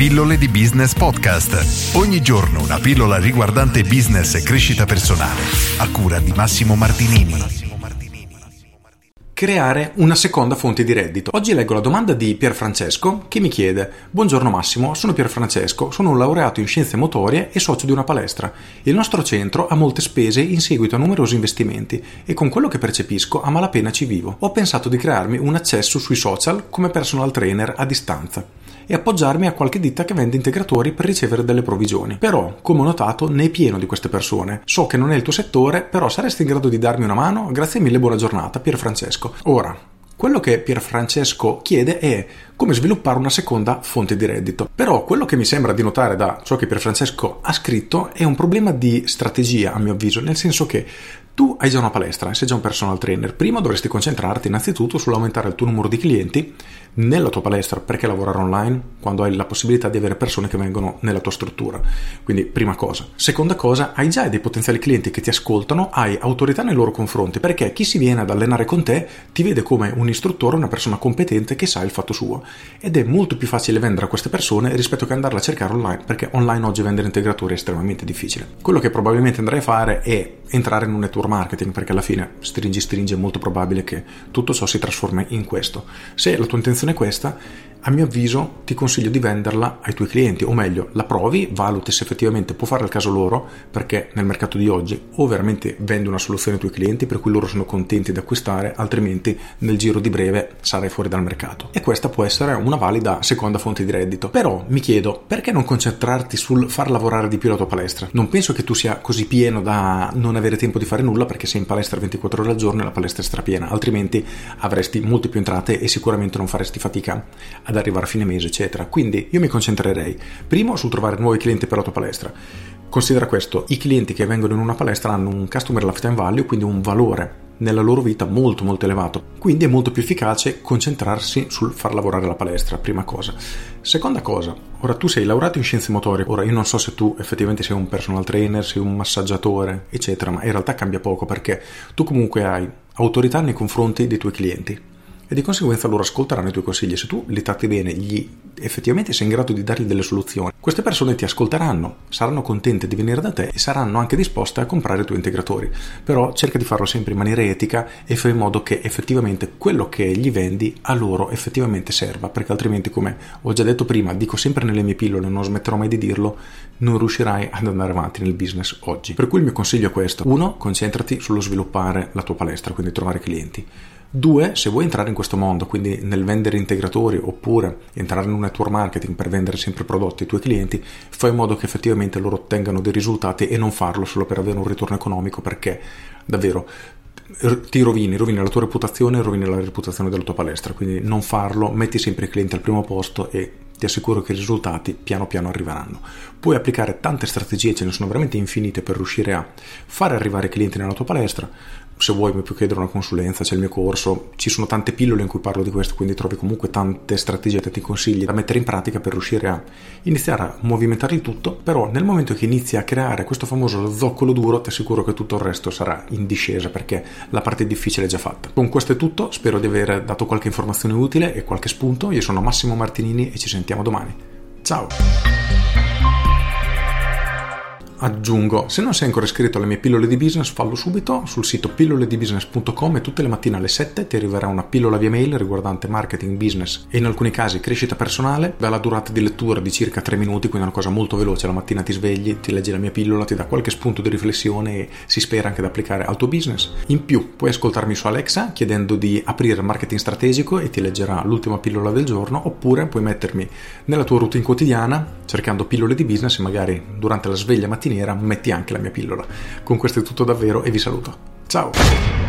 Pillole di Business Podcast. Ogni giorno una pillola riguardante business e crescita personale. A cura di Massimo Martinini creare una seconda fonte di reddito. Oggi leggo la domanda di Pierfrancesco che mi chiede: Buongiorno Massimo, sono Pierfrancesco, sono un laureato in scienze motorie e socio di una palestra. Il nostro centro ha molte spese in seguito a numerosi investimenti e con quello che percepisco a malapena ci vivo. Ho pensato di crearmi un accesso sui social come personal trainer a distanza e appoggiarmi a qualche ditta che vende integratori per ricevere delle provvigioni. Però, come ho notato, ne è pieno di queste persone. So che non è il tuo settore, però saresti in grado di darmi una mano? Grazie mille, buona giornata, Pier Francesco. Ora, quello che Pier Francesco chiede è come sviluppare una seconda fonte di reddito. Però quello che mi sembra di notare da ciò che Pier Francesco ha scritto è un problema di strategia, a mio avviso, nel senso che tu hai già una palestra, sei già un personal trainer, prima dovresti concentrarti innanzitutto sull'aumentare il tuo numero di clienti nella tua palestra, perché lavorare online quando hai la possibilità di avere persone che vengono nella tua struttura. Quindi prima cosa. Seconda cosa, hai già dei potenziali clienti che ti ascoltano, hai autorità nei loro confronti, perché chi si viene ad allenare con te ti vede come un istruttore, una persona competente che sa il fatto suo. Ed è molto più facile vendere a queste persone rispetto che andarla a cercare online, perché online oggi vendere integratori è estremamente difficile. Quello che probabilmente andrai a fare è entrare in un network marketing perché alla fine stringi stringi è molto probabile che tutto ciò si trasformi in questo. Se la tua intenzione è questa, a mio avviso ti consiglio di venderla ai tuoi clienti, o meglio, la provi, valuti se effettivamente può fare il caso loro, perché nel mercato di oggi o veramente vendi una soluzione ai tuoi clienti per cui loro sono contenti di acquistare, altrimenti nel giro di breve sarai fuori dal mercato. E questa può essere una valida seconda fonte di reddito. Però mi chiedo, perché non concentrarti sul far lavorare di più la tua palestra? Non penso che tu sia così pieno da non avere tempo di fare nulla perché sei in palestra 24 ore al giorno e la palestra è strapiena, altrimenti avresti molte più entrate e sicuramente non faresti fatica ad arrivare a fine mese, eccetera. Quindi io mi concentrerei primo sul trovare nuovi clienti per la tua palestra. Considera questo, i clienti che vengono in una palestra hanno un customer lifetime value, quindi un valore nella loro vita molto molto elevato. Quindi è molto più efficace concentrarsi sul far lavorare la palestra, prima cosa. Seconda cosa, ora tu sei laureato in scienze motorie, ora io non so se tu effettivamente sei un personal trainer, sei un massaggiatore, eccetera, ma in realtà cambia poco perché tu comunque hai autorità nei confronti dei tuoi clienti e di conseguenza loro ascolteranno i tuoi consigli. Se tu li tratti bene, gli effettivamente sei in grado di dargli delle soluzioni, queste persone ti ascolteranno, saranno contente di venire da te e saranno anche disposte a comprare i tuoi integratori. Però cerca di farlo sempre in maniera etica e fai in modo che effettivamente quello che gli vendi a loro effettivamente serva, perché altrimenti, come ho già detto prima, dico sempre nelle mie pillole, non smetterò mai di dirlo, non riuscirai ad andare avanti nel business oggi. Per cui il mio consiglio è questo. Uno, concentrati sullo sviluppare la tua palestra, quindi trovare clienti. Due, se vuoi entrare in questo mondo, quindi nel vendere integratori oppure entrare in un network marketing per vendere sempre prodotti ai tuoi clienti, fai in modo che effettivamente loro ottengano dei risultati e non farlo solo per avere un ritorno economico perché davvero ti rovini, rovini la tua reputazione, rovini la reputazione della tua palestra, quindi non farlo, metti sempre i clienti al primo posto e ti assicuro che i risultati piano piano arriveranno. Puoi applicare tante strategie, ce ne sono veramente infinite per riuscire a fare arrivare i clienti nella tua palestra, se vuoi mi puoi chiedere una consulenza, c'è il mio corso, ci sono tante pillole in cui parlo di questo, quindi trovi comunque tante strategie, tanti consigli da mettere in pratica per riuscire a iniziare a movimentare il tutto, però nel momento che inizi a creare questo famoso zoccolo duro ti assicuro che tutto il resto sarà in discesa perché la parte difficile è già fatta. Con questo è tutto, spero di aver dato qualche informazione utile e qualche spunto, io sono Massimo Martinini e ci sentiamo domani. Ciao! Aggiungo, se non sei ancora iscritto alle mie pillole di business, fallo subito sul sito pilloledibusiness.com e tutte le mattine alle 7 ti arriverà una pillola via mail riguardante marketing, business e in alcuni casi crescita personale, dalla durata di lettura di circa 3 minuti, quindi è una cosa molto veloce, la mattina ti svegli, ti leggi la mia pillola, ti dà qualche spunto di riflessione e si spera anche da applicare al tuo business. In più, puoi ascoltarmi su Alexa chiedendo di aprire marketing strategico e ti leggerà l'ultima pillola del giorno, oppure puoi mettermi nella tua routine quotidiana cercando pillole di business e magari durante la sveglia mattina mattiniera metti anche la mia pillola. Con questo è tutto davvero e vi saluto. Ciao!